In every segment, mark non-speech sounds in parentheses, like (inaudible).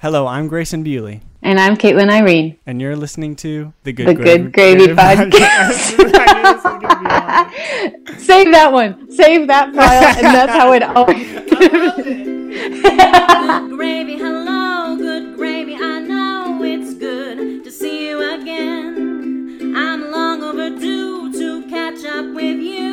Hello, I'm Grayson Bewley, And I'm Caitlin Irene. and you're listening to the Good The Good Gravy Podcast. (laughs) Save that one. Save that file, and that's how it always. (laughs) Good gravy, hello, good gravy. I know it's good to see you again. I'm long overdue to catch up with you,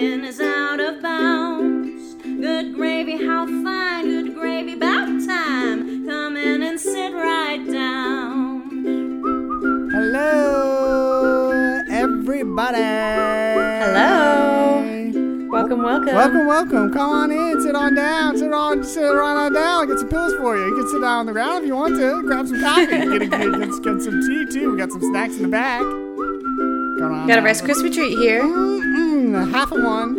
nothing is out of bounds. Good gravy, how fine, good gravy, about time. Come in and sit right down. Hello, everybody. Hello. Welcome, welcome. Welcome, welcome. Come on in. Sit on down. Sit on. Sit right on down. Get some pillows for you. You can sit down on the ground if you want to. Grab some coffee. Get, a, get, get, get some tea too. We got some snacks in the back. Come on. Got a. Rice Krispie treat here. Mm-mm, half of one.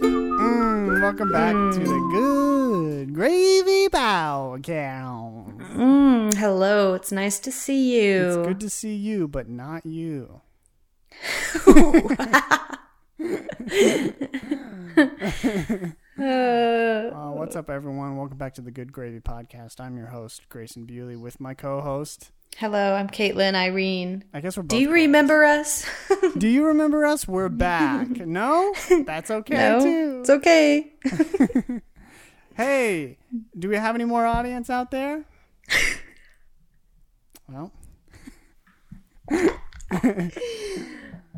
Mm, welcome back to the Good Gravy Podcast. Mm, hello, it's nice to see you. It's good to see you, but not you. (laughs) Uh, what's up, everyone? Welcome back to the Good Gravy Podcast. I'm your host, Grayson Bewley, with my co-host. Hello, I'm Caitlin Irene. I guess we're both. Do you remember us? (laughs) Do you remember us? We're (laughs) back. No, that's okay no, too. it's okay. (laughs) Hey, do we have any more audience out there? well,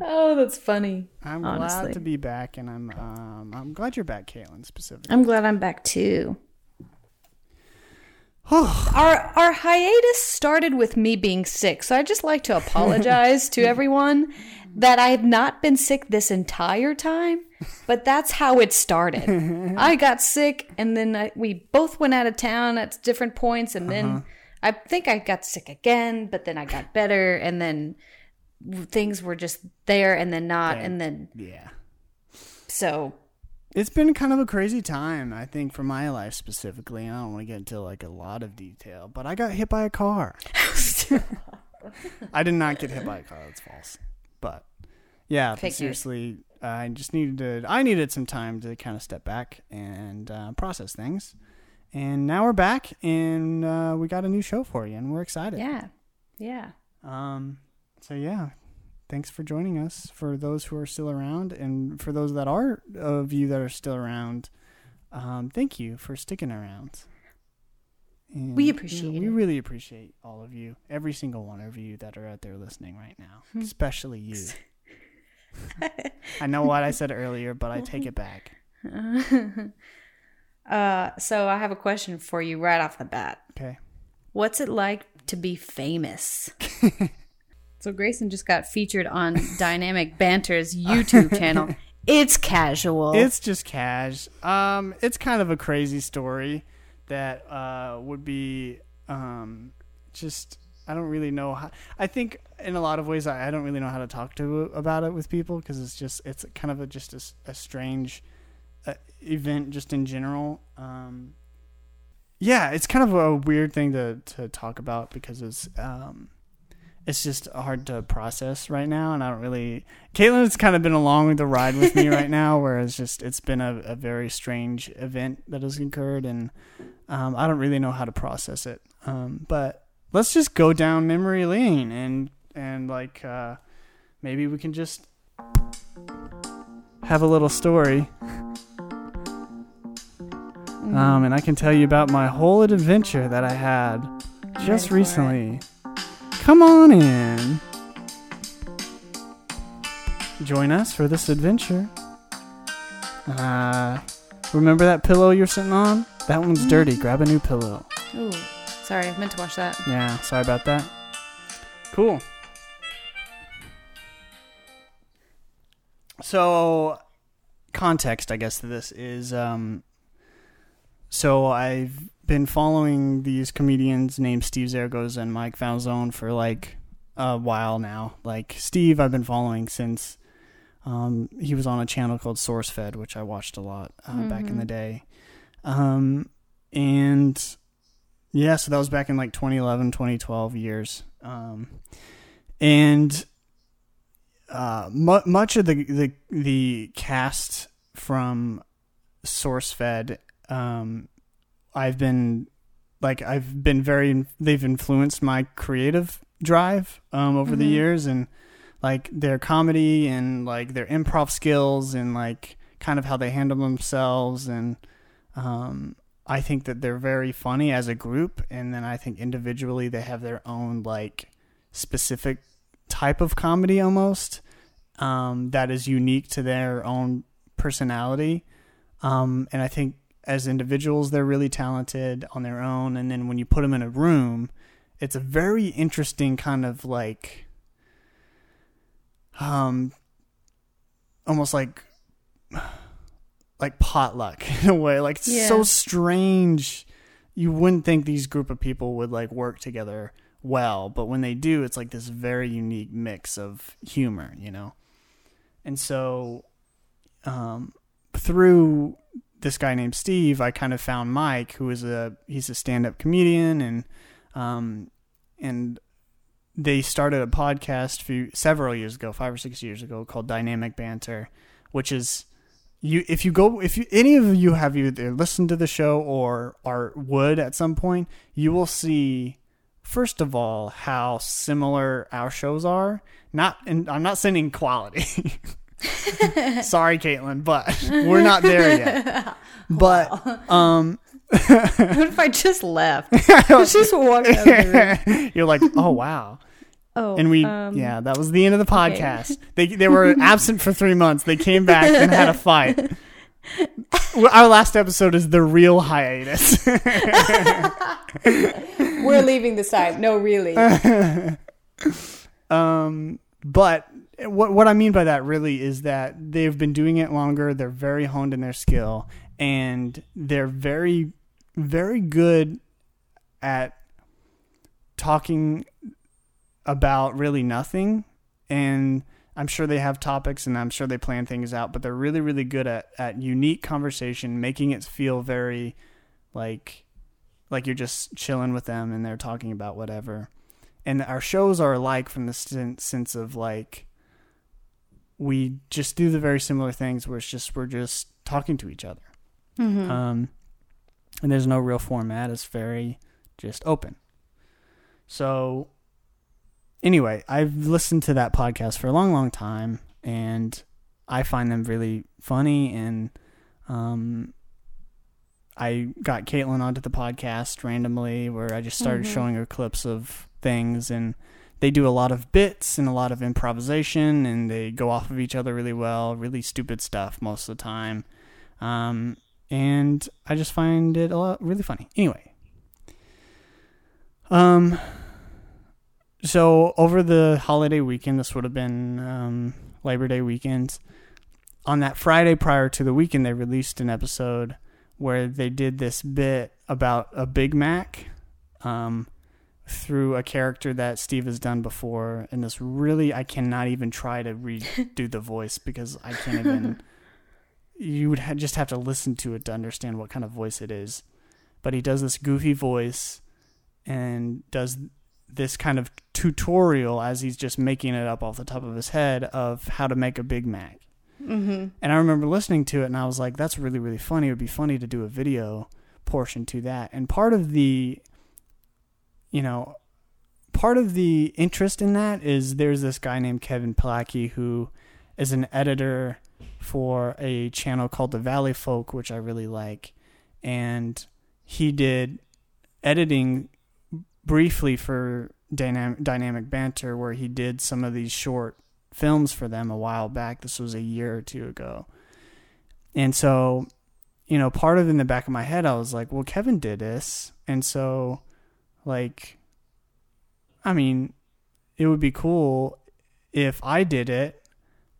Oh, that's funny. I'm Honestly. glad to be back, and I'm um, I'm glad you're back, Caitlin, specifically. I'm glad I'm back too. (sighs) our our hiatus started with me being sick, so I just like to apologize to (laughs) everyone that I have not been sick this entire time, but that's how it started. (laughs) I got sick, and then I, we both went out of town at different points, and then uh-huh. I think I got sick again, but then I got better, and then things were just there and then not, Yeah. and then yeah. so It's been kind of a crazy time, I think, for my life specifically. I don't want to get into like a lot of detail, but I got hit by a car. (laughs) (laughs) I did not get hit by a car. That's false. But yeah, but seriously, I just needed to. I needed some time to kind of step back and uh, process things. And now we're back, and uh, we got a new show for you, and we're excited. yeah, yeah. Um, so yeah, thanks for joining us. For those who are still around, and for those that are of you that are still around, um, thank you for sticking around. And, We you know, appreciate we really appreciate all of you, every single one of you that are out there listening right now, Hmm. especially you. (laughs) I know what I said earlier, but I take it back. (laughs) Uh, so I have a question for you right off the bat. Okay. What's it like to be famous? (laughs) so Grayson just got featured on Dynamic Banter's YouTube channel. (laughs) It's casual. It's just cash. Um, it's kind of a crazy story that uh, would be um, just. I don't really know how. I think in a lot of ways I, I don't really know how to talk to about it with people because it's just it's kind of a, just a strange uh, event just in general. Um, yeah, it's kind of a weird thing to to talk about because it's um, it's just hard to process right now, and I don't really. Caitlin's kind of been along with the ride with me right (laughs) now, where it's just it's been a, a very strange event that has occurred, and um, I don't really know how to process it. Um, but let's just go down memory lane and and like uh, maybe we can just have a little story. Um, and I can tell you about my whole adventure that I had just recently it. Come on in. Join us for this adventure. Uh, remember that pillow you're sitting on? That one's dirty. Grab a new pillow. Ooh, sorry, I meant to wash that. Yeah, sorry about that. Cool. So, context, I guess, to this is um, so I've been following these comedians named Steve Zaragoza and Mike Falzone for like a while now. Like, Steve, I've been following since um, he was on a channel called SourceFed, which I watched a lot uh, back in the day. Um, and yeah, so that was back in like 2011, 2012 years. Um, and uh, mu- much of the, the the cast from SourceFed, um, I've been like I've been very they've influenced my creative drive um, over the Mhm. years and like their comedy and like their improv skills and like kind of how they handle themselves and um, I think that they're very funny as a group and then I think individually they have their own like specific type of comedy almost um, that is unique to their own personality um, and I think as individuals they're really talented on their own. And then when you put them in a room it's a very interesting kind of like um almost like like potluck (laughs) in a way. Like it's so strange. You wouldn't think these group of people would like work together well but when they do it's like this very unique mix of humor you know? And so um through this guy named Steve, I kind of found Mike, who is a he's a stand-up comedian, and um, and they started a podcast few, several years ago, five or six years ago, called Dynamic Banter, which is you if you go if you any of you have either listened to the show or are would at some point, you will see first of all how similar our shows are. Not and I'm not saying quality. (laughs) Sorry, Caitlin, but we're not there yet. (laughs) But um, (laughs) What if I just left? (laughs) just walked out of the you're like, oh wow, Oh, and we um, yeah, that was the end of the podcast. They they were absent for three months. They came back and had a fight. Our last episode is the real hiatus. We're leaving the site. No, really. Um, but what what I mean by that really is that they've been doing it longer. They're very honed in their skill, and they're very very good at talking about really nothing. And I'm sure they have topics, and I'm sure they plan things out. But they're really really good at at unique conversation, making it feel very like like you're just chilling with them and they're talking about whatever and our shows are alike from the sen- sense of like we just do the very similar things where it's just we're just talking to each other Mhm. um and there's no real format it's very just open so anyway i've listened to that podcast for a long long time and i find them really funny and um I got Caitlin onto the podcast randomly where I just started Mhm. showing her clips of things and they do a lot of bits and a lot of improvisation and they go off of each other really well, really stupid stuff most of the time. Um, and I just find it a lot really funny. Anyway. Um so over the holiday weekend, this would have been um, Labor Day weekend. On that Friday prior to the weekend, they released an episode where they did this bit about a Big Mac um, through a character that Steve has done before. And this really, I cannot even try to redo the voice because I can't even. (laughs) You would ha- just have to listen to it to understand what kind of voice it is. But he does this goofy voice and does this kind of tutorial as he's just making it up off the top of his head of how to make a Big Mac. Mm-hmm. And I remember listening to it and I was like, that's really, really funny. It would be funny to do a video portion to that. And part of the, you know, part of the interest in that is there's this guy named Kevin Plackey who is an editor for a channel called The Valley Folk, which I really like. And he did editing briefly for Dynam- Dynamic Banter, where he did some of these short films for them a while back. This was a year or two ago. And so, you know, part of in the back of my head, I was like, well, Kevin did this. And so, like, I mean, it would be cool if I did it,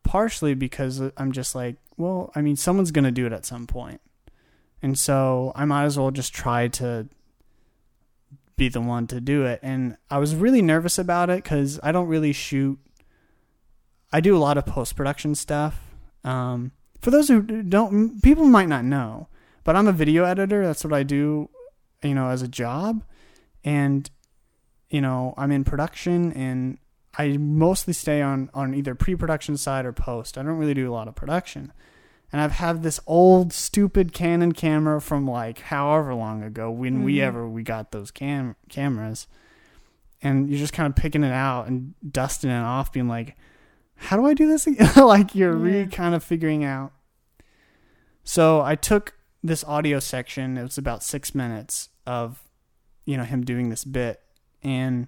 partially because I'm just like, well, I mean, someone's going to do it at some point. And so I might as well just try to be the one to do it. And I was really nervous about it because I don't really shoot I do a lot of post production stuff. Um, for those who don't, people might not know, but I'm a video editor. That's what I do, you know, as a job. And, you know, I'm in production and I mostly stay on on either pre-production side or post. I don't really do a lot of production. And I've had this old stupid Canon camera from like however long ago when we Mhm. ever we got those cam cameras. And you're just kind of picking it out and dusting it off being like how do I do this again? (laughs) like you're really kind of figuring out. So I took this audio section, it was about 6 minutes of you know him doing this bit and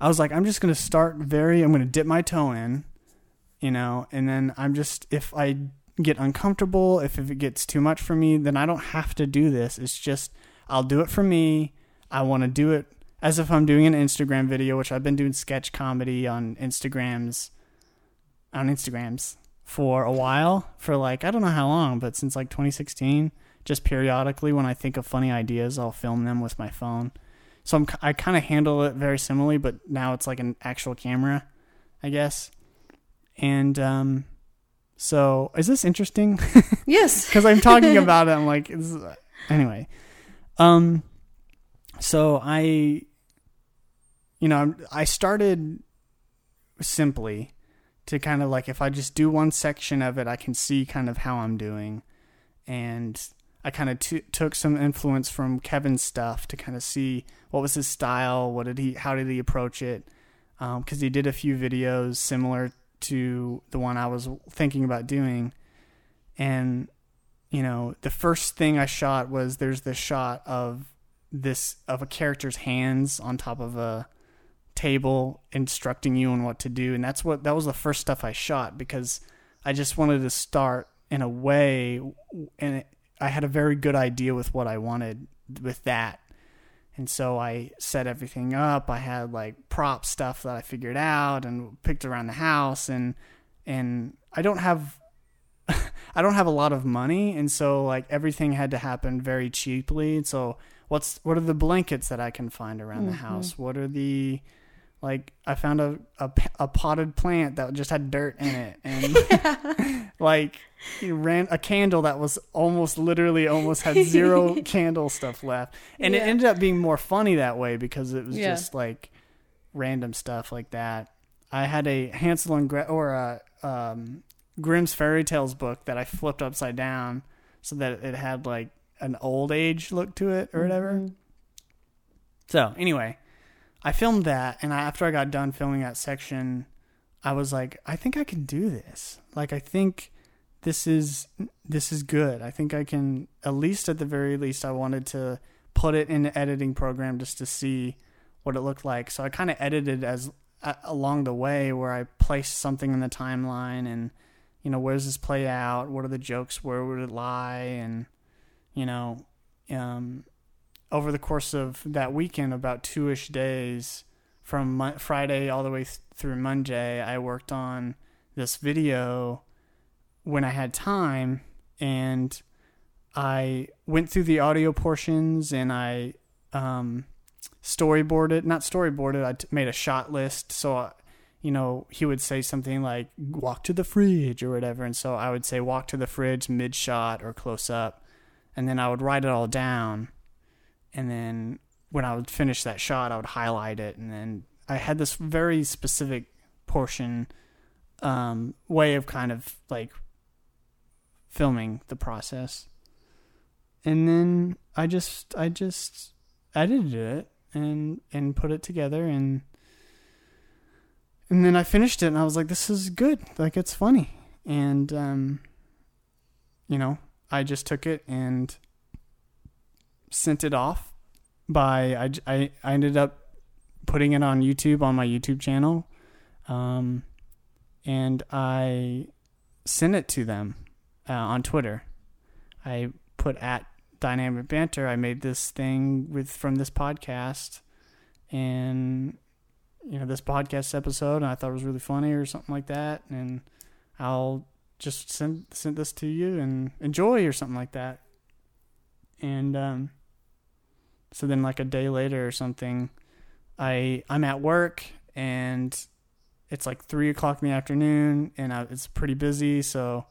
I was like, I'm just gonna start very. I'm gonna dip my toe in, you know, and then I'm just if I get uncomfortable, if, if it gets too much for me, then I don't have to do this. It's just I'll do it for me. I want to do it as if I'm doing an Instagram video, which I've been doing sketch comedy on Instagrams, on Instagrams for a while, for like I don't know how long, but since like 2016. Just periodically, when I think of funny ideas, I'll film them with my phone. So I'm, I kind of handle it very similarly, but now it's like an actual camera, I guess. And um, so is this interesting? (laughs) Yes. Because I'm talking (laughs) about it. I'm like, anyway. Um, so I, you know, I started simply to kind of like if I just do one section of it, I can see kind of how I'm doing, and I kind of t- took some influence from Kevin's stuff to kind of see what was his style, what did he, how did he approach it, um, because he did a few videos similar to the one I was thinking about doing, and you know the first thing I shot was there's this shot of this of a character's hands on top of a table instructing you on what to do. And that's what that was the first stuff I shot because I just wanted to start in a way and I had a very good idea with what I wanted with that. And so I set everything up. I had like prop stuff that I figured out and picked around the house. And and I don't have (laughs) I don't have a lot of money. And so like everything had to happen very cheaply. And so what's what are the blankets that I can find around the Mhm. house? What are the like I found a a potted plant that just had dirt in it and (laughs) (laughs) like you ran a candle that was almost literally almost had zero (laughs) candle stuff left and it ended up being more funny that way because it was Yeah. just like random stuff like that I had a Hansel and Gretel or a um, Grimm's fairy tales book that I flipped upside down so that it had like an old age look to it or whatever. Mhm. So anyway, I filmed that, and I, after I got done filming that section, I was like, I think I can do this. Like, I think this is this is good. I think I can at least at the very least. I wanted to put it in the editing program just to see what it looked like. So I kind of edited as uh, along the way where I placed something in the timeline and you know where does this play out? What are the jokes? Where would it lie? And you know, um, over the course of that weekend, about two ish days, from Mon- Friday all the way th- through Monday, I worked on this video when I had time, and I went through the audio portions and I um, storyboarded, not storyboarded, I t- made a shot list. So, I, you know, he would say something like, walk to the fridge or whatever. And so I would say, walk to the fridge mid shot or close up. And then I would write it all down. And then when I would finish that shot, I would highlight it. And then I had this very specific portion um, way of kind of like filming the process. And then I just I just edited it and and put it together and and then I finished it and I was like this is good like it's funny and um you know I just took it and sent it off by I, I, I ended up putting it on YouTube on my YouTube channel um and I sent it to them uh, on Twitter. I put at dynamic banter. I made this thing with from this podcast and you know this podcast episode and I thought it was really funny or something like that and I'll just send send this to you and enjoy or something like that. And um so then like a day later or something I I'm at work and it's like three o'clock in the afternoon and I, it's pretty busy. So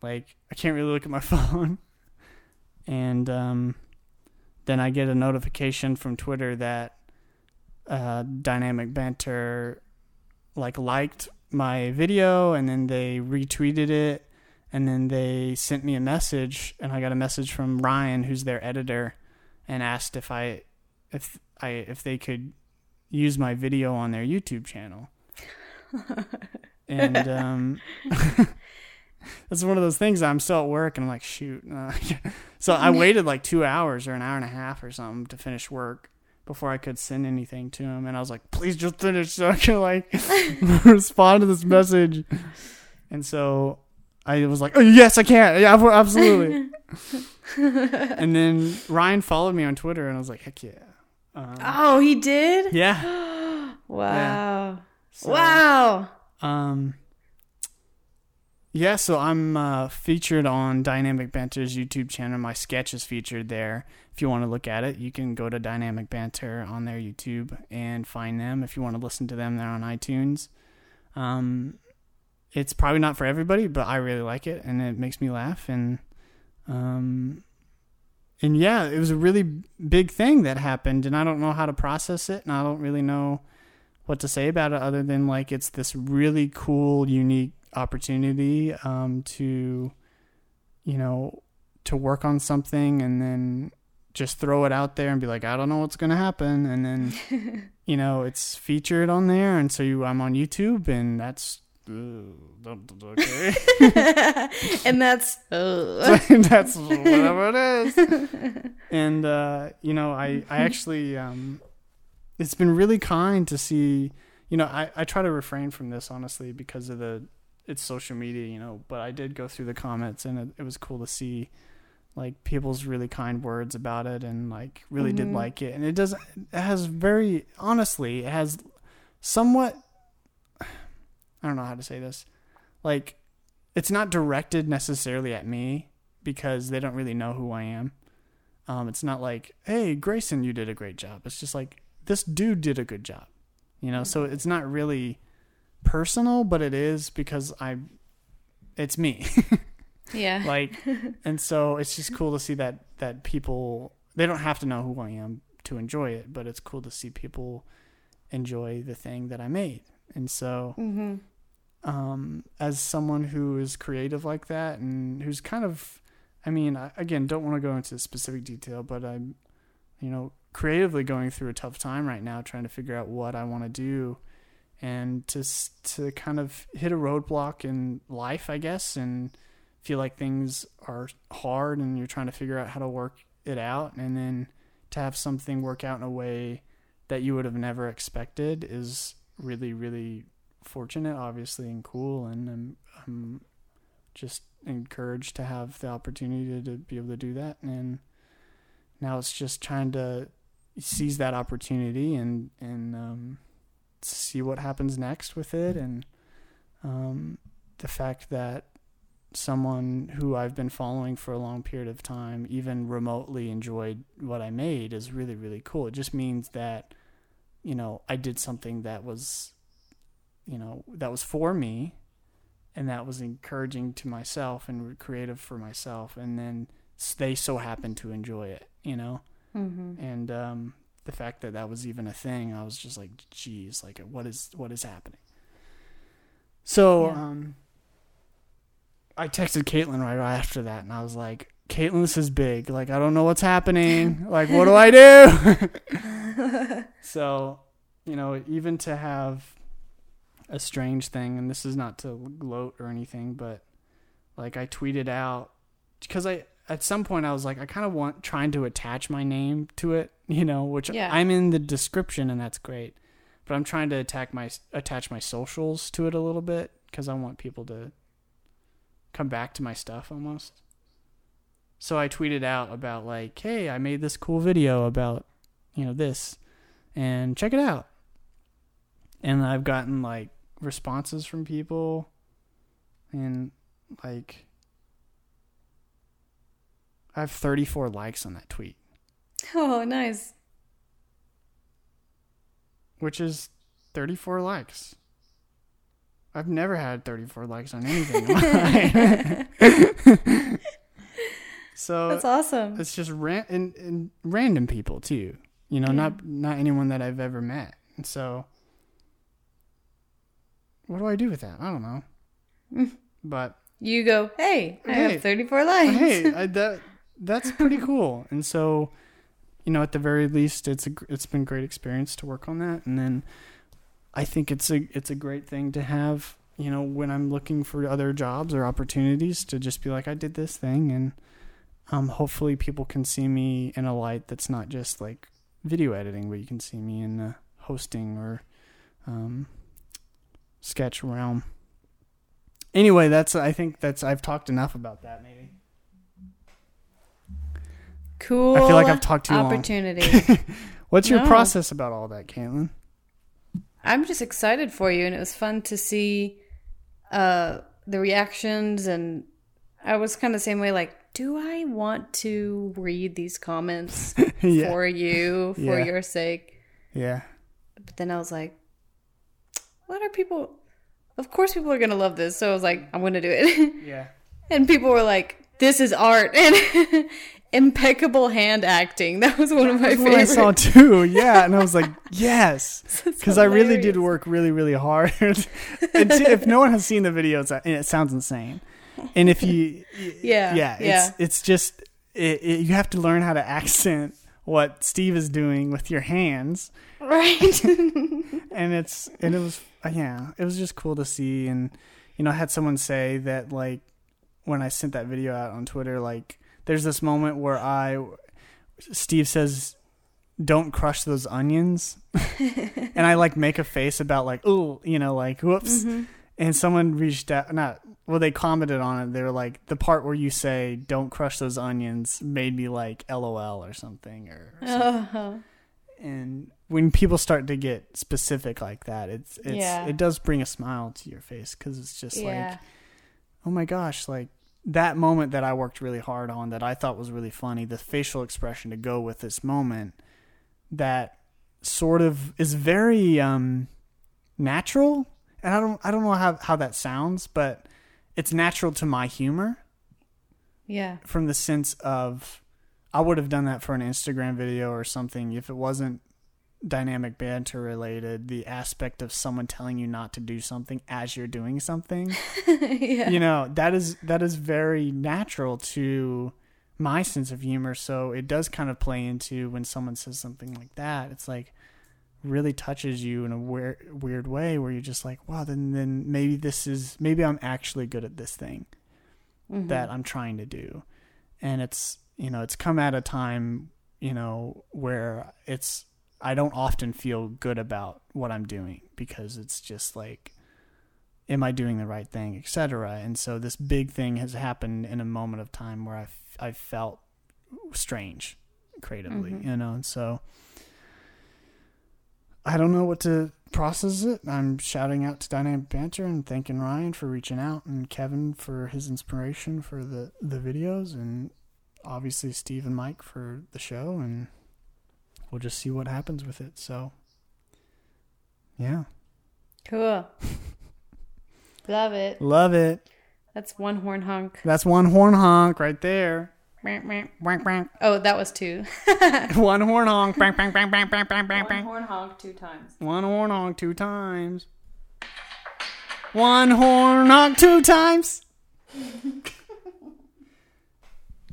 like I can't really look at my (laughs) phone. And um then I get a notification from Twitter that uh, Dynamic Banter like liked my video and then they retweeted it and then they sent me a message and I got a message from Ryan who's their editor and asked if I if I if they could use my video on their YouTube channel. (laughs) and um (laughs) it's one of those things I'm still at work and I'm like shoot. Uh, (laughs) so I waited like 2 hours or an hour and a half or something to finish work before I could send anything to him and I was like please just finish so I can like respond to this message. And so I was like, "Oh yes, I can. Yeah, absolutely." (laughs) and then Ryan followed me on Twitter, and I was like, "Heck yeah!" Um, Oh, he did? (gasps) yeah. Wow. So, Wow. Um. Yeah, so I'm uh, featured on Dynamic Banter's YouTube channel. My sketch is featured there. If you want to look at it, you can go to Dynamic Banter on their YouTube and find them. If you want to listen to them, they're on iTunes. Um, it's probably not for everybody, but I really like it, and it makes me laugh. And um, and yeah, it was a really big thing that happened, and I don't know how to process it, and I don't really know what to say about it other than like it's this really cool, unique opportunity um, to, you know, to work on something and then just throw it out there and be like, I don't know what's gonna happen, and then, (laughs) you know, it's featured on there, and so you, I'm on YouTube, and that's. Uh, Okay, (laughs) (laughs) and that's uh, (laughs) that's whatever it is. And uh, you know, I I actually um, it's been really kind to see. You know, I I try to refrain from this honestly because of the it's social media. You know, but I did go through the comments and it, it was cool to see like people's really kind words about it and like really did Mhm. like it and it does it has very honestly it has somewhat don't know how to say this. Like it's not directed necessarily at me because they don't really know who i am. Um it's not like hey grayson you did a great job. It's just like this dude did a good job you know? So it's not really personal but it is because i it's me. (laughs) Yeah. like (laughs) and so it's just cool to see that that people they don't have to know who I am to enjoy it but it's cool to see people enjoy the thing that I made and so hmm um as someone who is creative like that and who's kind of I mean I, again don't want to go into specific detail but I'm you know creatively going through a tough time right now trying to figure out what I want to do and to to kind of hit a roadblock in life I guess and feel like things are hard and you're trying to figure out how to work it out. And then to have something work out in a way that you would have never expected is really really fortunate obviously and cool and I'm, I'm just encouraged to have the opportunity to be able to do that and now it's just trying to seize that opportunity and and um, see what happens next with it and um, the fact that someone who I've been following for a long period of time even remotely enjoyed what I made is really really cool. It just means that you know I did something that was you know that was for me and that was encouraging to myself and creative for myself and then they so happened to enjoy it, you know? hmm and um, the fact that that was even a thing, I was just like, "Geez, like what is what is happening?" So Yeah. um, I texted Caitlin right after that, and I was like, "Caitlin, this is big. Like, I don't know what's happening. (laughs) like, what do I do?" (laughs) so, you know, even to have a strange thing, and this is not to gloat or anything, but like I tweeted out because I at some point I was like I kind of want trying to attach my name to it, (laughs) you know, which Yeah. I'm in the description and that's great. But I'm trying to attack my attach my socials to it a little bit cuz I want people to come back to my stuff almost. So I tweeted out about like, "Hey, I made this cool video about, you know, this and check it out." And I've gotten like responses from people and like I have 34 likes on that tweet, Oh, nice. which is 34 likes. I've never had 34 likes on anything. (laughs) (laughs) so That's awesome. it's just ran- and, and random people too. You know, not not anyone that I've ever met. And so, what do I do with that? I don't know. Mm. But You go, hey, I Hey. have 34 lives. hey, I, (laughs) that that's pretty cool. And so, you know, at the very least, it's a it's been a great experience to work on that. And then, I think it's a it's a great thing to have. You know, when I'm looking for other jobs or opportunities, to just be like, I did this thing, and um, hopefully people can see me in a light that's not just like video editing, but you can see me in the hosting or um, sketch realm. Anyway, that's I think that's I've talked enough about that. Maybe. Cool. I feel like I've talked too long. opportunity. (laughs) What's your process about all that, Caitlin? I'm just excited for you, and it was fun to see uh, the reactions. And I was kind of the same way, like, do I want to read these comments (laughs) yeah, for you, for Yeah. your sake? yeah, But then I was like, what are people? Of course, people are gonna love this. So I was like, I'm gonna do it. (laughs) yeah. and people were like, this is art and (laughs) impeccable hand acting. That was one of my That's what I saw too. Yeah, and I was like, yes, because I really did work really, really hard. and t- if no one has seen the videos, uh, it sounds insane. And if you, Yeah, (laughs) yeah, yeah. it's it's just it, it, you have to learn how to accent what Steve is doing with your hands. Right. (laughs) (laughs) and it's and it was uh, yeah it was just cool to see and you know i had someone say that like when i sent that video out on twitter like there's this moment where i steve says don't crush those onions and i like make a face about like oh you know like whoops and someone reached out not well they commented on it they were like the part where you say don't crush those onions made me like lol or something or, or (laughs) something uh-huh. and when people start to get specific like that it's it's Yeah. it does bring a smile to your face because it's just Yeah. like oh my gosh like that moment that i worked really hard on that i thought was really funny the facial expression to go with this moment that sort of is very um natural and i don't i don't know how, how that sounds but it's natural to my humor Yeah. from the sense of I would have done that for an Instagram video or something if it wasn't dynamic banter related the aspect of someone telling you not to do something as you're doing something (laughs) yeah. you know that is that is very natural to my sense of humor so it does kind of play into when someone says something like that it's like really touches you in a weird weird way where you're just like wow then then maybe this is maybe I'm actually good at this thing Mm-hmm. that I'm trying to do. And it's, you know, it's come at a time, you know, where it's, I don't often feel good about what I'm doing because it's just like, am I doing the right thing, etc. And so this big thing has happened in a moment of time where I, I felt strange creatively, Mhm. you know, and so I don't know what to process it. I'm shouting out to Dynamic Banter and thanking Ryan for reaching out and Kevin for his inspiration for the, the videos and obviously Steve and Mike for the show and we'll just see what happens with it. So yeah. Cool. (laughs) Love it. Love it. That's one horn honk. That's one horn honk right there. Meow, meow. Wank, wank. Oh, that was two. (laughs) one horn honk. Bang, bang, bang, bang, bang, bang, bang, One bang. horn honk two times. One horn honk two times. One horn honk two times. (laughs)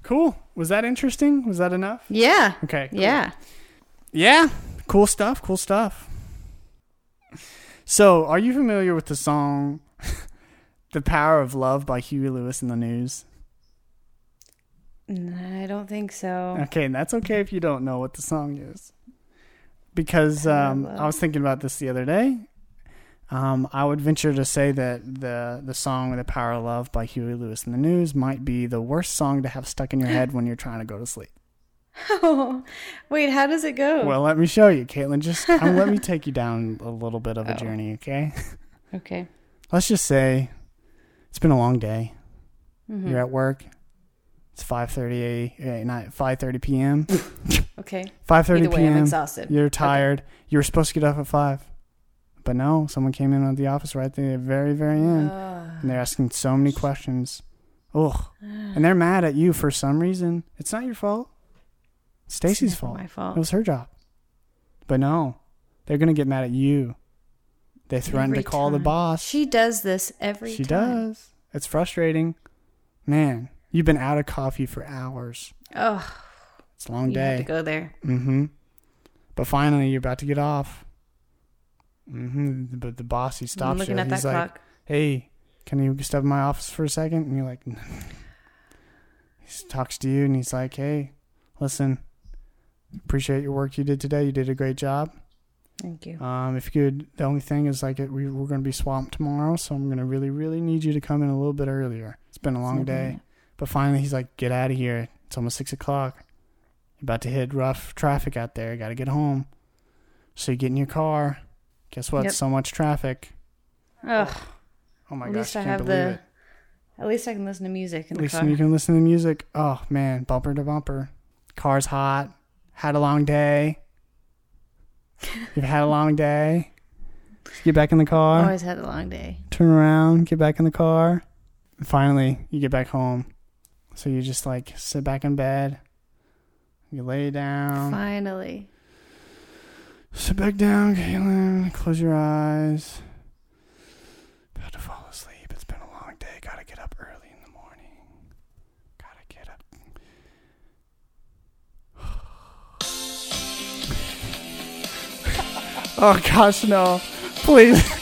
cool. Was that interesting? Was that enough? Yeah. Okay. cool. Yeah. Yeah. Cool stuff. Cool stuff. So, are you familiar with the song (laughs) The Power of Love by Huey Lewis and the News? I don't think so. Okay, and that's okay if you don't know what the song is. Because um. I was thinking about this the other day. Um, I would venture to say that the the song "The Power of Love" by Huey Lewis and the News might be the worst song to have stuck in your head when you're trying to go to sleep. Oh, (laughs) wait, how does it go? Well, let me show you, Caitlin. Just (laughs) um, let me take you down a little bit of a Oh. journey, okay? okay. Let's just say it's been a long day. Mhm. You're at work. It's five thirty a not five thirty p.m. (laughs) Okay. Five thirty Either way, I'm p.m. exhausted. You're tired. You were supposed to get up at five, but no. Someone came in at the office right at the very, very end, Ugh. and they're asking so many questions. Ugh, and they're mad at you for some reason. It's not your fault. Stacy's fault. My fault. It was her job. But no, they're gonna get mad at you. They threaten Every to call the boss. She does this every She time. does. It's frustrating. Man, you've been out of coffee for hours. Oh, It's a long you have day. to go there. Mm-hmm. But finally, you're about to get off. Mm-hmm. But the boss, he I'm stops looking you. at that He's like, clock. "Hey, can you step in my office for a second? And you're like, (laughs) he talks to you, and he's like, "Hey, listen, appreciate your work you did today. You did a great job. Thank you. Um, if you could, the only thing is like it, we, we're going to be swamped tomorrow, so I'm going to really, really need you to come in a little bit earlier. It's been a long day." But finally, he's like, "Get out of here! It's almost six o'clock. You're about to hit rough traffic out there. Got to get home." So you get in your car. Guess what? Yep. So much traffic. Ugh. Oh my At gosh! I can't have believe the- it. At least I can listen to music in At the least car. you can listen to music. Oh man, bumper to bumper. Car's hot. Had a long day. You've had a long day. Get back in the car. Always had a long day. turn around, get back in the car. Finally, you get back home. So you just like sit back in bed. You lay down. Finally. Sit back down, Caitlin. Close your eyes. About to fall asleep. It's been a long day. Gotta get up early in the morning. Gotta get up. (sighs) oh gosh, no. Please. (laughs)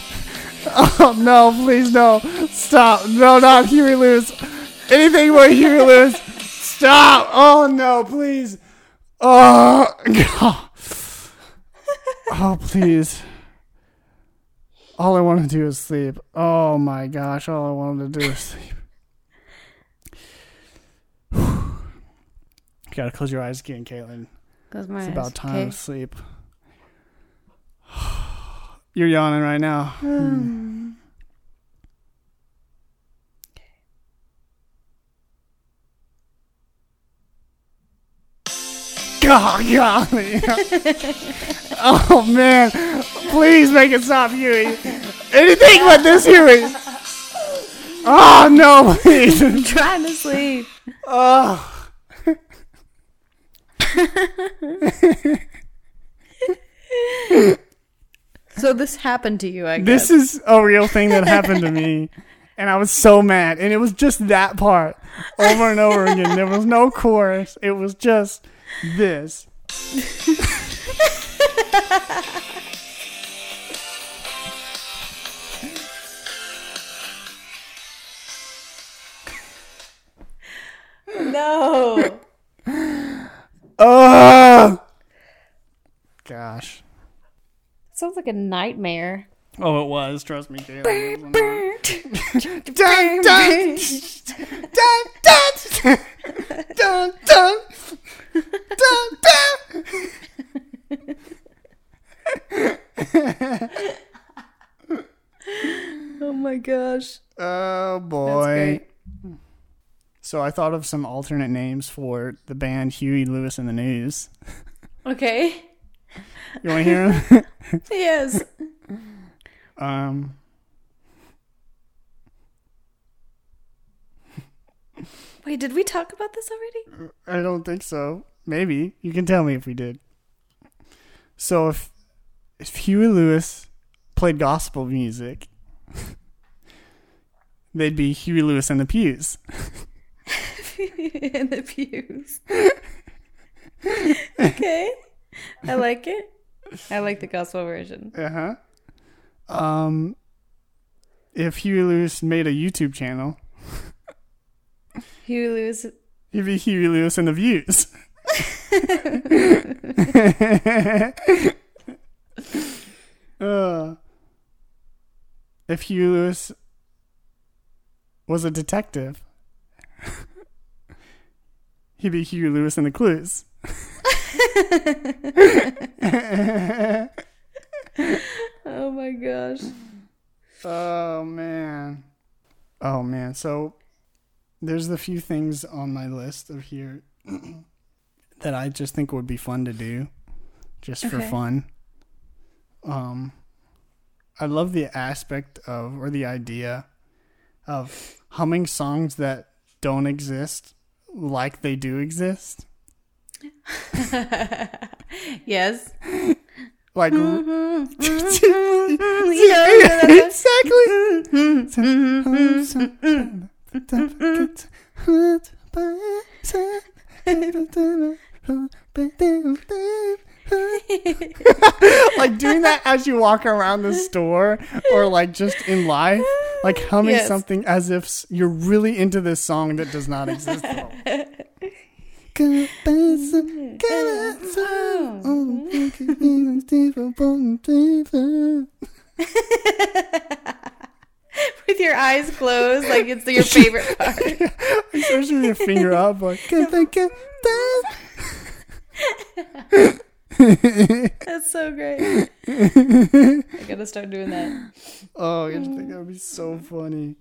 Oh no, please no. Stop. No, not Huey Lewis. Anything Huey Lewis. Stop. Oh no, please. Oh God. Oh, please. All I want to do is sleep. Oh my gosh, all I wanted to do is sleep. you (sighs) gotta close your eyes again, Caitlin. Close my It's eyes. about time Okay. to sleep. (sighs) You're yawning right now. (sighs) Hmm. God, golly. (laughs) oh man. Please make it stop, Huey. Anything but this, Huey. Oh no, please. I'm trying to sleep. Oh. So this happened to you, I This is a real thing that happened to me. And I was so mad. And it was just that part over and over again. There was no chorus. It was just this. no. Oh! Gosh. Sounds like a nightmare. Oh, it was. Trust me, Caitlin. Dun, dun, dun, dun, dun, dun, dun, dun. oh my gosh. Oh boy. So I thought of some alternate names for the band Huey Lewis and the News. Okay. You want to hear them? (laughs) Yes. um, Wait, did we talk about this already? I don't think so. Maybe you can tell me if we did. So if if Huey Lewis played gospel music, (laughs) they'd be Huey Lewis and the Pews. (laughs) and the pews. (laughs) okay. I like it. I like the gospel version. Uh huh. Um, if Huey Lewis made a YouTube channel, Huey Lewis. he'd be Huey Lewis and the Views. (laughs) uh, if Huey Lewis was a detective, (laughs) he'd be Huey Lewis in the Clues. (laughs) Oh my gosh. Oh man. Oh man. So there's the few things on my list of here (clears throat) that I just think would be fun to do just for Okay. fun. Um I love the aspect of or the idea of humming songs that don't exist like they do exist. (laughs) yes. like (laughs) (laughs) Yeah, exactly. Mm-hmm. Like doing that as you walk around the store or like just in life, like humming Yes. something as if you're really into this song that does not exist at all. (laughs) with your eyes closed, like it's your favorite (laughs) part. Especially with your finger (laughs) up, like That's so great. I gotta start doing that. oh, I just think that would be so mm. funny.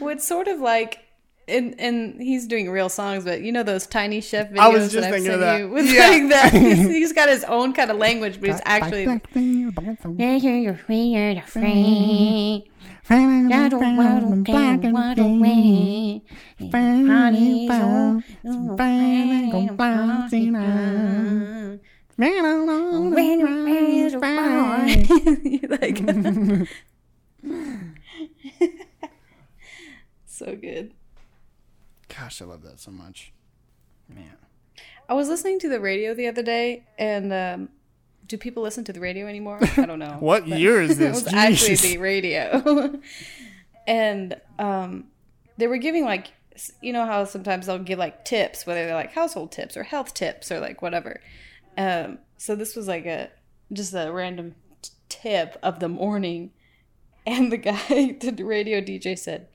Well, it's sort of like, and and he's doing real songs, but you know those tiny chef videos I was just that I've thinking of that. you with Yeah. like that. (laughs) He's, he's got his own kind of language, but he's actually You're free, you're free. I don't want to get what away. Honey, (laughs) so when you're ready to You're like (laughs) so good. Gosh, I love that so much. Man. I was listening to the radio the other day, and um, do people listen to the radio anymore? I don't know. (laughs) What year is (laughs) this? it was actually the radio. (laughs) and um, they were giving like, you know how sometimes they'll give like tips, whether they're like household tips or health tips or like whatever. Um, so this was like a just a random t- tip of the morning, and the guy, the radio DJ said,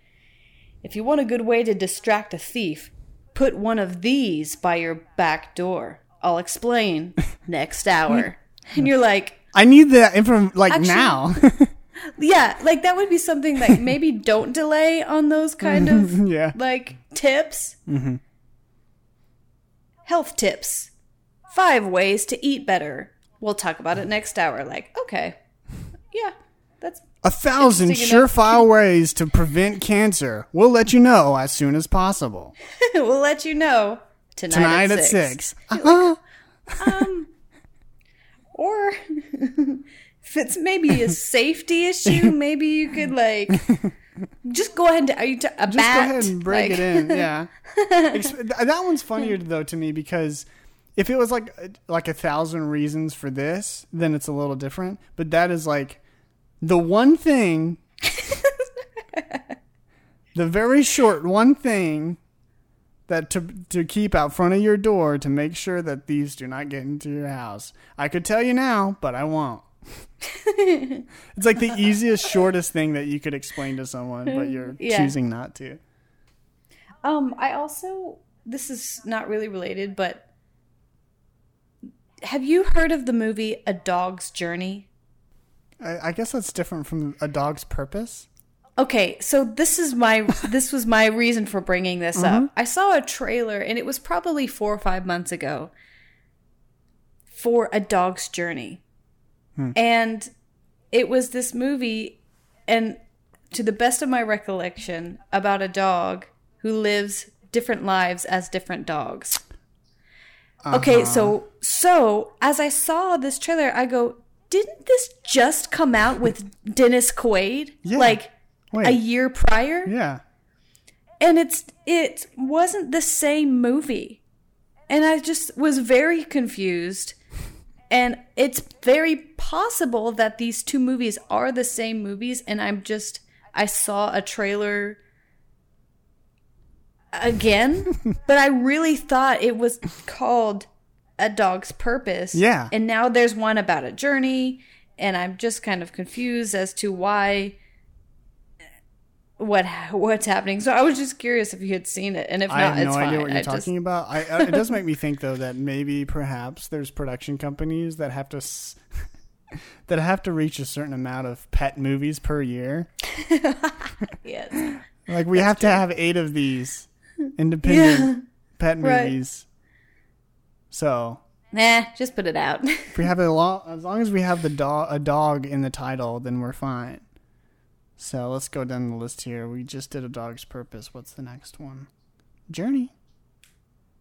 "If you want a good way to distract a thief, put one of these by your back door. I'll explain (laughs) next hour." And you're like, I need that info like Actually- now. (laughs) yeah, like that would be something like (laughs) maybe don't delay on those kind of yeah. like tips. Mm-hmm. Health tips. Five ways to eat better. We'll talk about it next hour. Like, okay. Yeah, that's A thousand surefire ways to prevent cancer. We'll let you know as soon as possible. (laughs) we'll let you know tonight, Tonight at, at six. six. Uh-huh. Um, or (laughs) if it's maybe a (laughs) safety issue, maybe you could like just go ahead and are you t- a Just bat? go ahead and break Like- it in. Yeah. That one's funnier though to me because if it was like like a thousand reasons for this, then it's a little different. But that is like the one thing, the very short one thing that to to keep out front of your door to make sure that thieves do not get into your house. I could tell you now, but I won't. (laughs) it's like the easiest, shortest thing that you could explain to someone, but you're (laughs) Yeah. choosing not to. Um, I also this is not really related, but have you heard of the movie A Dog's Journey? I, I guess that's different from a dog's purpose. Okay, so this is my (laughs) this was my reason for bringing this up. Mm-hmm. I saw a trailer and it was probably 4 or 5 months ago for A Dog's Journey. Hmm. And it was this movie and to the best of my recollection about a dog who lives different lives as different dogs. Okay, so uh-huh. so as I saw this trailer, I go, didn't this just come out with Dennis Quaid? Yeah. Like Wait. a year prior? Yeah. And it's it wasn't the same movie. And I just was very confused. And it's very possible that these two movies are the same movies and I'm just I saw a trailer again, (laughs) but I really thought it was called A Dog's Purpose. Yeah. And now there's one about a journey, and I'm just kind of confused as to why what what's happening. So I was just curious if you had seen it, and if I not, have no it's idea fine. what you're I talking just, about. I, uh, it does make me think though that maybe perhaps there's production companies that have to s- (laughs) that have to reach a certain amount of pet movies per year. (laughs) yes. (laughs) Like we have to have eight of these independent pet Right. So Nah, just put it out. if we have a long, as long as we have the dog a dog in the title, then we're fine. So let's go down the list here. We just did a dog's purpose. What's the next one? Journey.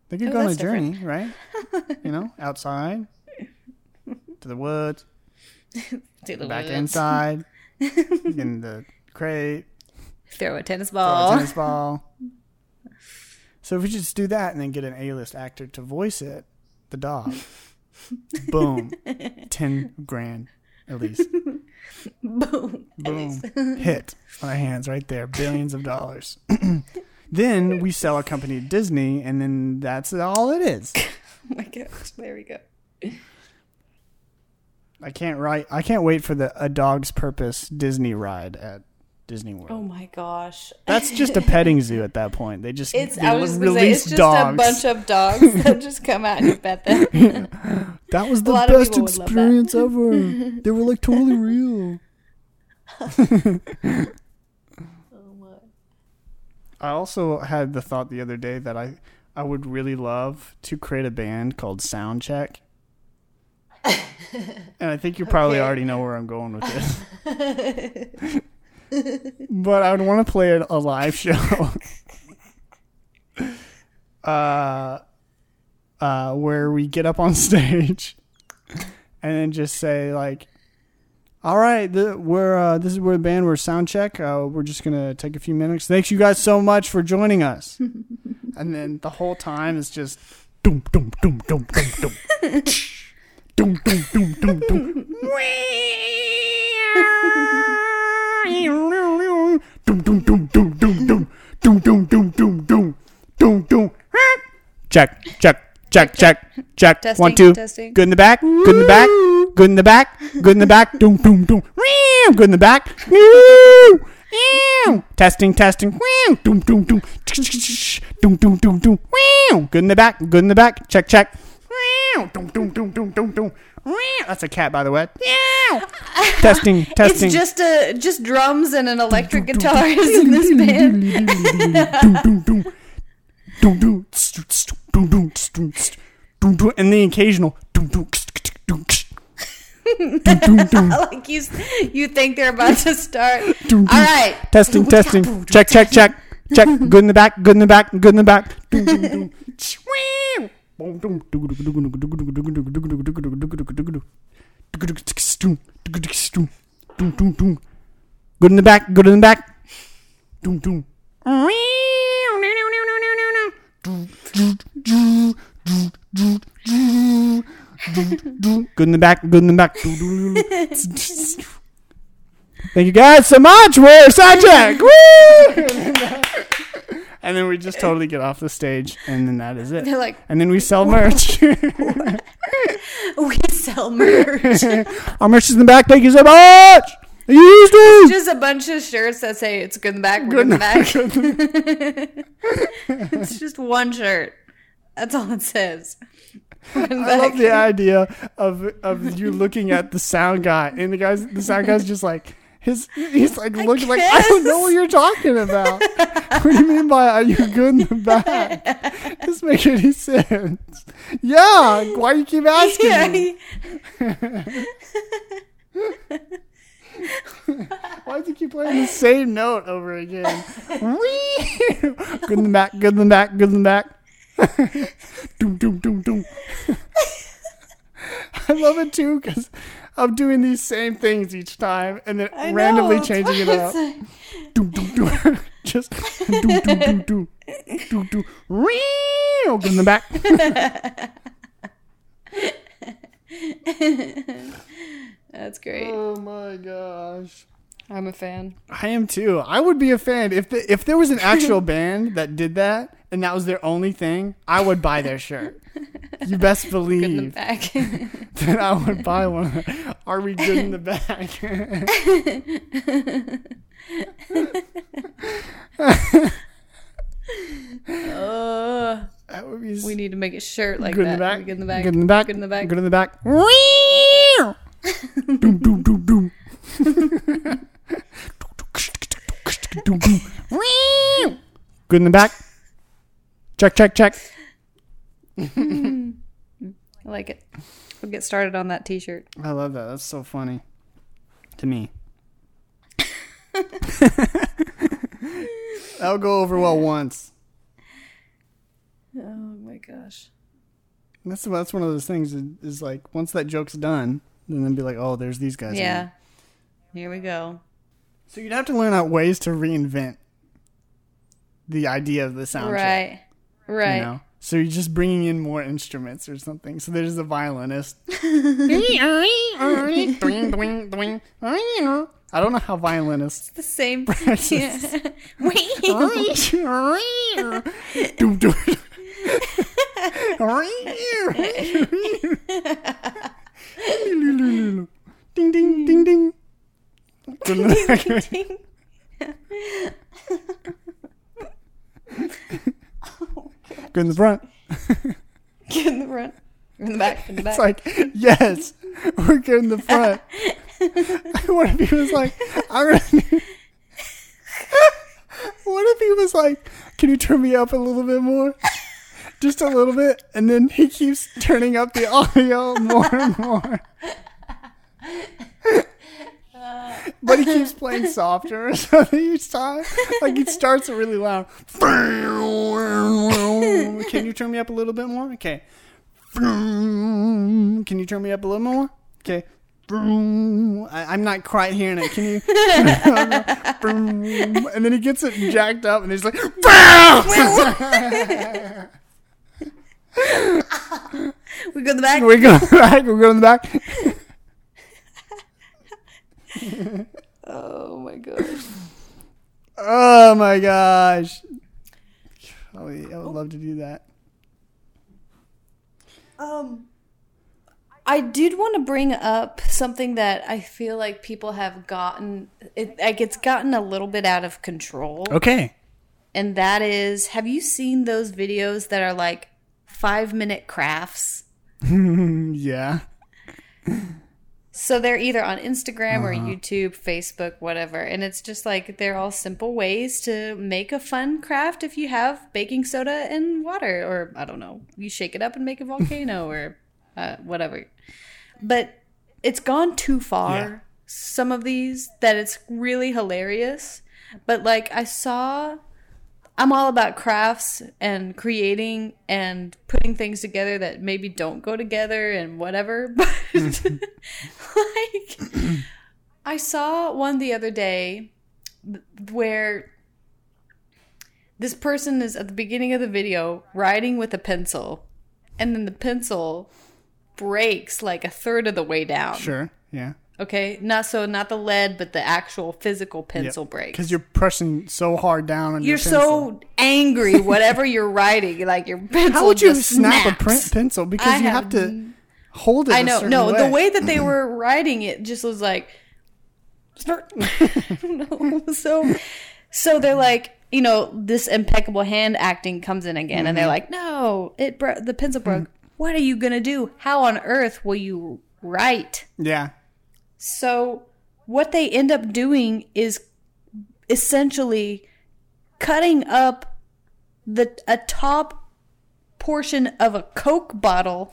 They could Oh, go on a different. journey, right? (laughs) you know, outside to the woods, Do the back woods. inside, (laughs) in the crate, Throw a tennis throw a tennis ball. (laughs) So if we just do that and then get an A-list actor to voice it, the dog, (laughs) boom, ten grand at least. (laughs) Boom. Boom. (laughs) Hit on our hands right there. Billions of dollars. (clears throat) then we sell our company to Disney, and then that's all it is. Oh my gosh. There we go. I can't write. I can't wait for the A Dog's Purpose Disney ride at Disney World. Oh my gosh. That's just a (laughs) petting zoo at that point. They just It's they I was gonna say release it's just dogs. a bunch of dogs that (laughs) just come out and you pet them. (laughs) that was the best people would love that. experience ever. they were like totally real. oh my. I also had the thought the other day that I I would really love to create a band called Soundcheck. and I think you probably Okay. already know where I'm going with this but I would want to play it a live show. (laughs) uh, uh, where we get up on (laughs) stage and then just say like, "All right, th- we're uh, this is where the band we're sound check. Uh, we're just gonna take a few minutes. Thanks you guys so much for joining us." (laughs) and then the whole time is just doom doom doom doom doom doom. Doom, doom, doom, doom, doom. Check check check check check. Testing, One two. testing. Good in the back. Good in the back. Good in the back. Good in the back. Doom doom doom. Good in the back. Testing testing. Doom doom doom. Doom doom doom doom. Good in the back. Good in the back. Check check. Doom doom That's a cat, by the way. Testing testing. It's just a just drums and an electric guitar is in this band. And the occasional. Like you you think they're about to start. All right. Testing, testing. Check, check, check. Check. Good in the back. Good in the back. Good in the back. Good in the back, good in the back. Doom doom. Good in the back, good in the back. Thank you guys so much. We're Sidetrack. Woo! And then we just totally get off the stage, and then that is it. They're like, And then we sell merch. (laughs) we sell merch. (laughs) Our merch is in the back. Thank you so much. Used to. Just a bunch of shirts that say it's good in the back, we're good in the back. (laughs) it's just one shirt. That's all it says. I love the idea of of you looking at the sound guy, and the guys, the sound guy's just like his. He's like looking like I don't know what you're talking about. what do you mean by are you good in the back? (laughs) Doesn't make any sense. Yeah, why do you keep asking? Yeah, he- Why do you keep playing the same note over again? Good in the back, good in the back, good in the back. (laughs) doom, doom, doom, doom. I love it too because I'm doing these same things each time and then I know, randomly that's changing it what up. it's like. Doom, doom, doom. (laughs) Just doom, doom, doom, doom. Doom, doom. Whee! Good in the back. That's great. Oh my gosh. I'm a fan. I am too. I would be a fan if the, if there was an actual (laughs) band that did that and that was their only thing. I would buy their shirt. You best (laughs) Good in the believe back. (laughs) that I would buy one. Are we good in the back? uh, that would be we need to make a shirt like good that. in the back. Good in the back. Good in the back. Good in the back. Good in the back. doom, doom, doom, doom. Good in the back. Check, check, check. I like it. We'll get started on that T-shirt. I love that. That's so funny to me. (laughs) That'll go over well once. Oh my gosh. That's that's one of those things is, is like once that joke's done, then they'll be like, oh, there's these guys. Yeah. again. Here we go. So you'd have to learn out ways to reinvent the idea of the soundtrack. Right. Right. You know? So you're just bringing in more instruments or something. So there's a violinist. (laughs) I don't know how violinists. The same. (laughs) Doom. (laughs) ding ding ding ding. Go in the back. Go in the front. Get in the front. In the back. In the back. It's like, yes, we're good in the front. (laughs) (laughs) what if he was like, I'm gonna do- (laughs) What if he was like, can you turn me up a little bit more? Just a little bit. And then he keeps turning up the audio more and more. But he (laughs) keeps playing softer (laughs) each time. Like he starts really loud. (laughs) Can you turn me up a little bit more? Okay. Can you turn me up a little more? Okay. I, I'm not quite hearing it. Can you? and then he gets it jacked up, and he's like, we go in the back. "We're going back. We're going to the back." Oh my gosh. Oh my gosh! Oh, I would love to do that. Um, I did want to bring up something that I feel like people have gotten it like it's gotten a little bit out of control. Okay. And that is have you seen those videos that are like 5 minute crafts? (laughs) Yeah. So they're either on Instagram or Uh-huh. YouTube, Facebook, whatever. And it's just like they're all simple ways to make a fun craft if you have baking soda and water or I don't know, you shake it up and make a volcano (laughs) or uh, whatever. But it's gone too far. Yeah. Some of these that it's really hilarious. But like I saw I'm all about crafts and creating and putting things together that maybe don't go together and whatever. (laughs) But like, I saw one the other day where this person is at the beginning of the video writing with a pencil, and then the pencil breaks like a third of the way down. Sure. Yeah. Okay, not so not the lead, but the actual physical pencil breaks. Because you're pressing so hard down on You're your so angry, (laughs) whatever you're writing, like your pencil. How would you just snap a print pencil? Because I you have have to hold it. I a know. No, way. the way that they (clears throat) were writing it just was like, (laughs) (laughs) no. So, so they're like, you know, this impeccable hand acting comes in again, and they're mm-hmm. like, no, it bro- the pencil hmm. broke. What are you gonna do? How on earth will you write? Yeah. So, what they end up doing is essentially cutting up the a top portion of a Coke bottle,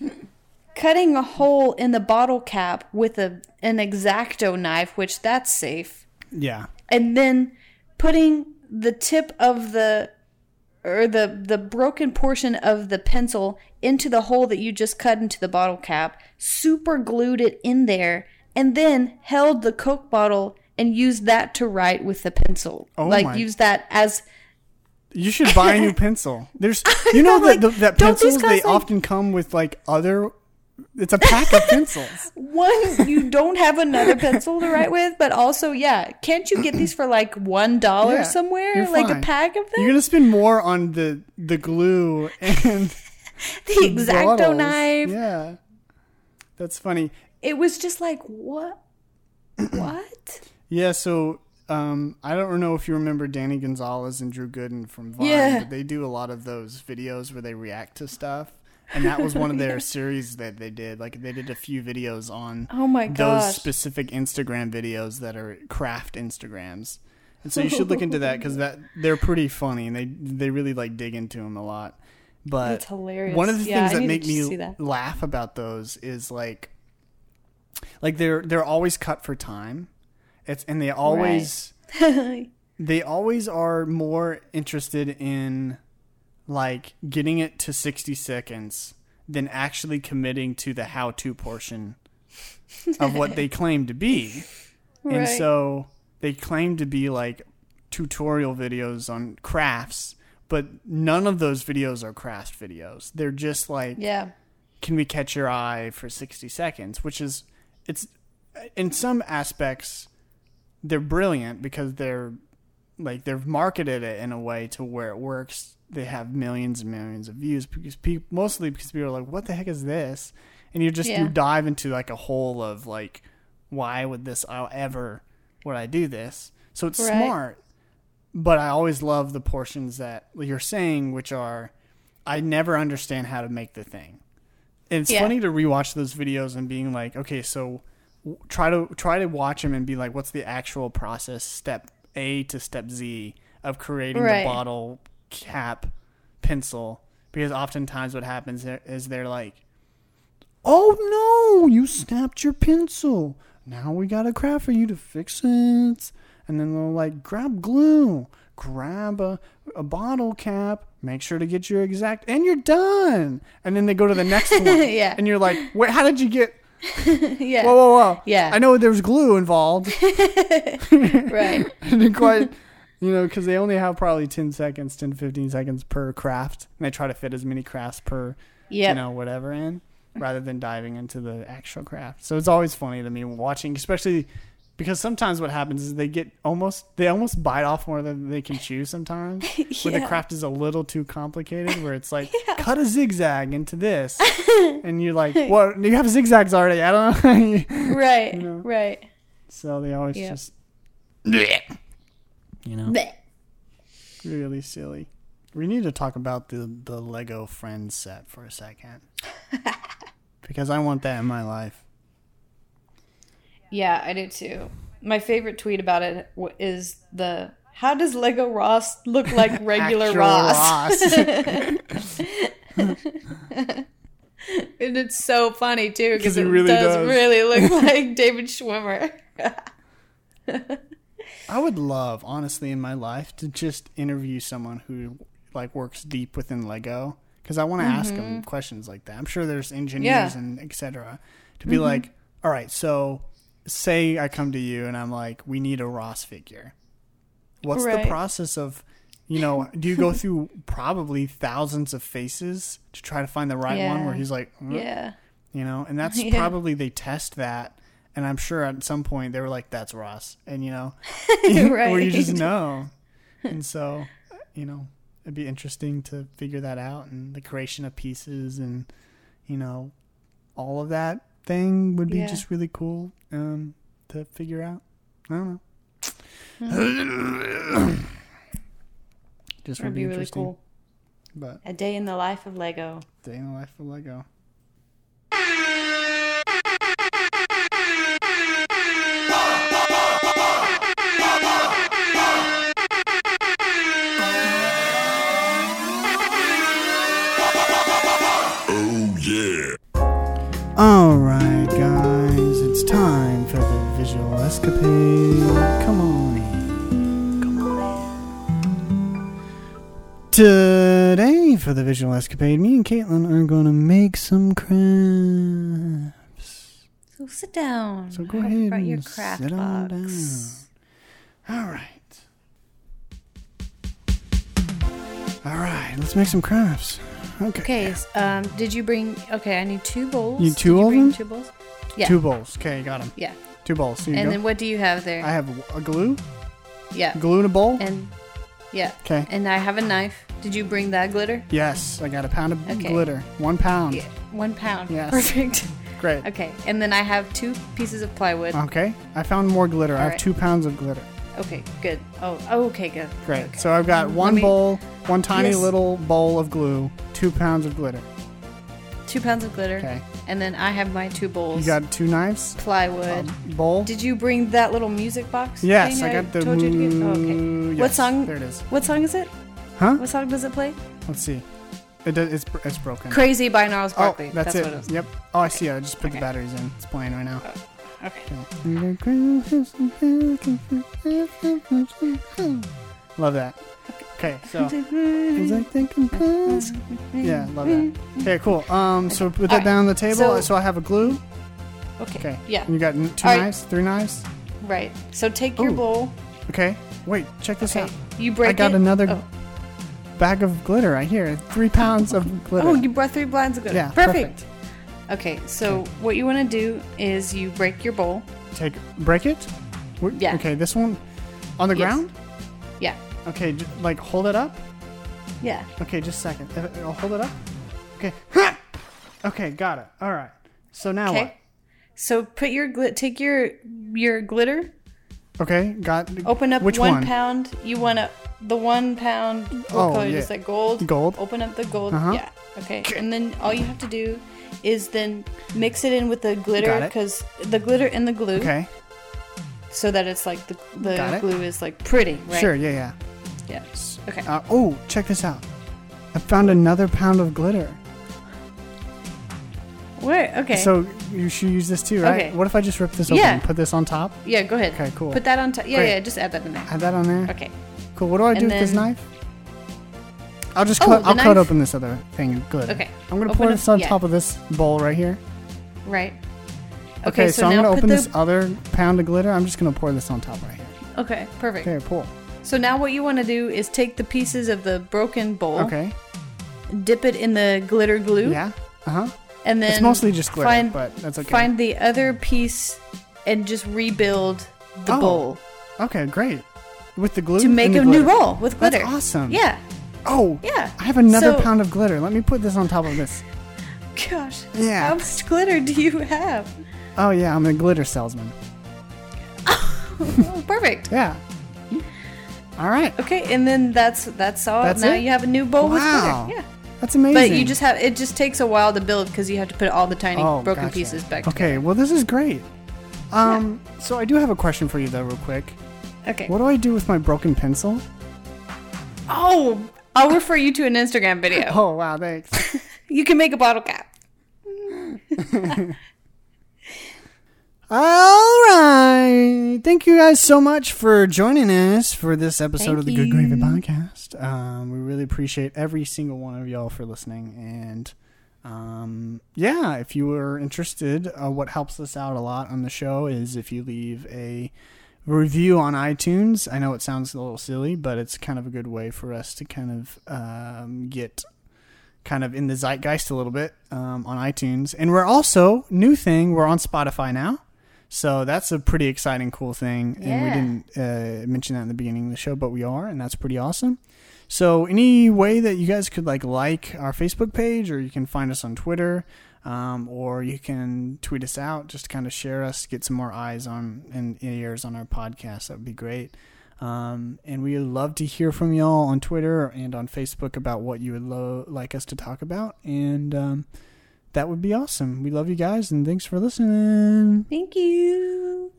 (laughs) cutting a hole in the bottle cap with a an X-Acto knife, which that's safe, Yeah. and then putting the tip of the or the the broken portion of the pencil into the hole that you just cut into the bottle cap, super glued it in there, and then held the Coke bottle and used that to write with the pencil. Oh like my- use that as You should buy a new pencil. There's, (laughs) you know, know, that like, the, that pencils they like- often come with like other. It's a pack of pencils. (laughs) one you don't have another pencil to write with, but also yeah, can't you get these for like one dollar Yeah, somewhere, like a pack of them? You're gonna spend more on the the glue and (laughs) the X-Acto bottles. knife. Yeah, that's funny. It was just like what, what? Yeah, so um, I don't know if you remember Danny Gonzalez and Drew Gooden from Vine, Yeah. but they do a lot of those videos where they react to stuff. And that was one of (laughs) their series that they did. Like they did a few videos on Oh my gosh. those specific Instagram videos that are craft Instagrams. And so you should look into that because that they're pretty funny and they they really like dig into them a lot. But That's hilarious. one of the Yeah, things I that make me that. laugh about those is like like they're they're always cut for time It's and they always (laughs) they always are more interested in like getting it to 60 seconds than actually committing to the how-to portion of what they (laughs) claim to be. And so they claim to be like tutorial videos on crafts, but none of those videos are craft videos. They're just like Yeah. can we catch your eye for 60 seconds which is it's uh, in some aspects they're brilliant because they're like they've marketed it in a way to where it works they have millions and millions of views because people mostly because people are like what the heck is this and you just Yeah. you dive into like a hole of like why would this I'll ever would I do this so it's Right. smart but I always love the portions that you're saying which are I never understand how to make the thing and it's Yeah. funny to rewatch those videos and being like, okay, so w- try to try to watch them and be like, what's the actual process, step A to step Z of creating Right. the bottle cap pencil? Because oftentimes what happens is they're like, oh no, you snapped your pencil. Now we got a craft for you to fix it. And then they'll like grab glue, grab a, a bottle cap, make sure to get your exact, and you're done. And then they go to the next (laughs) one. Yeah. And you're like, wait, how did you get? (laughs) yeah. Whoa, whoa, whoa. Yeah. I know there's glue involved. (laughs) Right. quite, you know, because they only have probably 10 seconds, 10, 15 seconds per craft. And they try to fit as many crafts per Yep. you know, whatever in, rather than diving into the actual craft. So it's always funny to me watching, especially because sometimes what happens is they get almost they almost bite off more than they can chew sometimes. (laughs) Where the craft is a little too complicated, where it's like (laughs) cut a zigzag into this, (laughs) and you're like, "What? You have zigzags already? I don't know." Right. You know? Right. so they always Yeah. just, you know, Blech. really silly. We need to talk about the the Lego Friends set for a second, (laughs) because I want that in my life. Yeah, I do too. My favorite tweet about it is the how does Lego Ross look like (laughs) regular Ross? Ross. (laughs) and it's so funny too because he it really does, does. really look like David Schwimmer. I would love, honestly, in my life, to just interview someone who like works deep within Lego, because I want to ask them questions like that. I'm sure there's engineers Mm-hmm. Yeah. Mm-hmm. and etc. To be like, all right, so say I come to you and I'm like, we need a Ross figure. What's Right. the process of, you know, do you go (laughs) through probably thousands of faces to try to find the right one where he's like, "Mm," yeah. you know and that's (laughs) Yeah. probably they test that and i'm sure at some point they were like that's ross and you know (laughs) where you just know. And so you know it'd be interesting to figure that out and the creation of pieces and you know all of that thing would be Yeah. just really cool um to figure out. I don't know. Just would be, be really interesting. cool. but A day in the life of Lego. day in the life of lego visual escapade. Come on in. Come on in. Today, for the visual escapade, me and Caitlin are going to make some crafts. So sit down. So go Have ahead brought your and craft sit on box. All right. All right, let's make some crafts. Okay. Okay, um, did you bring? Okay, I need two bowls. You need two Did you bring them? Two bowls. Yeah. Two bowls. Okay, got them. Yeah. Two bowls. Here you And go. then what do you have there? I have a glue. yeah. Glue in a bowl. And yeah. Okay. And I have a knife. Did you bring that glitter? Yes, I got a pound of Okay. glitter. One pound. Yeah. One pound. Yes. Perfect. Great. Okay. And then I have two pieces of plywood. Okay. I found more glitter. I have Alright. two pounds of glitter. Okay. Good. Oh. oh, Okay. Good. Great. Okay. So I've got one me- bowl, one tiny Yes. little bowl of glue, two pounds of glitter. Two pounds of glitter. Okay. And then I have my two bowls. You got two knives, plywood. a bowl. Did you bring that little music box? yes, I got the. told you to get? Oh, okay. moo- What song? There it is. What song is it? Huh? What song does it play? Let's see. It does, it's it's broken. Crazy by Gnarls oh, Barkley. that's, it. what it is. Yep. Oh, I see. I just put the batteries in. It's playing right now. Oh, okay. Love that. Okay, so It's like thinking past. yeah, love that. Okay, cool. Um, so put that Alright, down on the table. So, so- I have a glue. Okay. Okay. Yeah. And you got n- two Alright. knives, three knives. Right. So take your Ooh. bowl. Okay. Wait, check this Okay. out. You break I got it. another Oh. bag of glitter right here. Three pounds of glitter. Oh, you brought three blinds of glitter. Yeah, Perfect. Okay, so what you want to do is you break your bowl. Take break it. Wh- Yeah. Okay, this one on the Yes. ground. Yeah. Okay, j- like hold it up. Yeah. Okay, just a second. Uh, I'll hold it up. Okay. Okay, got it. All right. So now Okay. So put your glit. Take your your glitter. Okay, got Open up Which one, one? pound. You want to the one pound. What Oh, color yeah. is that? Gold. Gold. Open up the gold. Uh-huh. Yeah. Okay. And then all you have to do is then mix it in with the glitter Got it. because the glitter and the glue, Okay. so that it's like the Got the it. glue is like pretty. Right? Sure. Yeah. Yeah. Yeah. Okay. Uh, oh, check this out. I found another pound of glitter. Where? Okay. So you should use this too, right? Okay. What if I just rip this open Yeah. and put this on top? yeah. Go ahead. Okay, cool. Put that on top. Yeah. Great. Yeah. Just add that in there. Add that on there. Okay. Cool. What do I do And with this knife? I'll just Oh, cut. the I'll cut open this other thing Good. Okay. I'm gonna Open pour up- this on yeah. top of this bowl right here. Right. Okay, Okay. so, so, I'm gonna put open the. this other pound of glitter. I'm just gonna pour this on top right here. Okay. Perfect. Okay, cool. So now what you want to do is take the pieces of the broken bowl, Okay. dip it in the glitter glue, Yeah. Uh huh. and then It's mostly just glitter, find but that's okay. find the other piece and just rebuild the Oh, bowl Okay, great. With the glue to make a the new bowl with glitter. That's awesome. Yeah. Oh. Yeah. I have another So- pound of glitter. Let me put this on top of this. (laughs) Gosh. Yeah. How much glitter do you have? Oh yeah, I'm a glitter salesman. (laughs) Perfect. Yeah. All right. Okay, and then that's that's all. That's now it? you have a new bowl Wow. with glitter. Yeah. That's amazing. But you just have it just takes a while to build because you have to put all the tiny Oh, broken gotcha. pieces back Okay, well this is great. Um, so I do have a question for you though, real quick. Okay. What do I do with my broken pencil? Oh, I'll refer you to an Instagram video. Oh wow, thanks. (laughs) You can make a bottle cap. (laughs) All right. Thank you guys so much for joining us for this episode Thank of the Good Gravy. Podcast. Um, we really appreciate every single one of y'all for listening. And um, yeah, if you are interested, uh, what helps us out a lot on the show is if you leave a review on iTunes. I know it sounds a little silly, but it's kind of a good way for us to kind of um, get kind of in the zeitgeist a little bit um, on iTunes. And we're also, new thing, we're on Spotify now. So that's a pretty exciting, cool thing. And we didn't uh, mention that in the beginning of the show, but we are, and that's pretty awesome. So any way that you guys could like like our Facebook page, or you can find us on Twitter, um, or you can tweet us out, just to kind of share us, get some more eyes on and ears on our podcast. That would be great. Um, and we would love to hear from y'all on Twitter and on Facebook about what you would lo- like us to talk about. And um, that would be awesome. We love you guys, and thanks for listening. Thank you.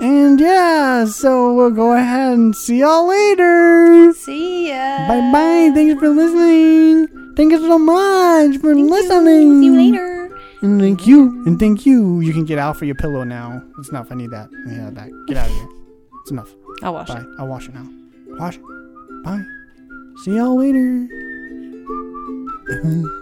And yeah, so we'll go ahead and see y'all later. See ya. Bye bye. Thanks for listening. Thank you so much for listening. See you later. And thank you. And thank you. You can get out for your pillow now. It's enough. I need that. Need that back. Get out of here. It's enough. I'll wash Bye. it. I'll wash it now. Wash it. Bye. See y'all later. (laughs)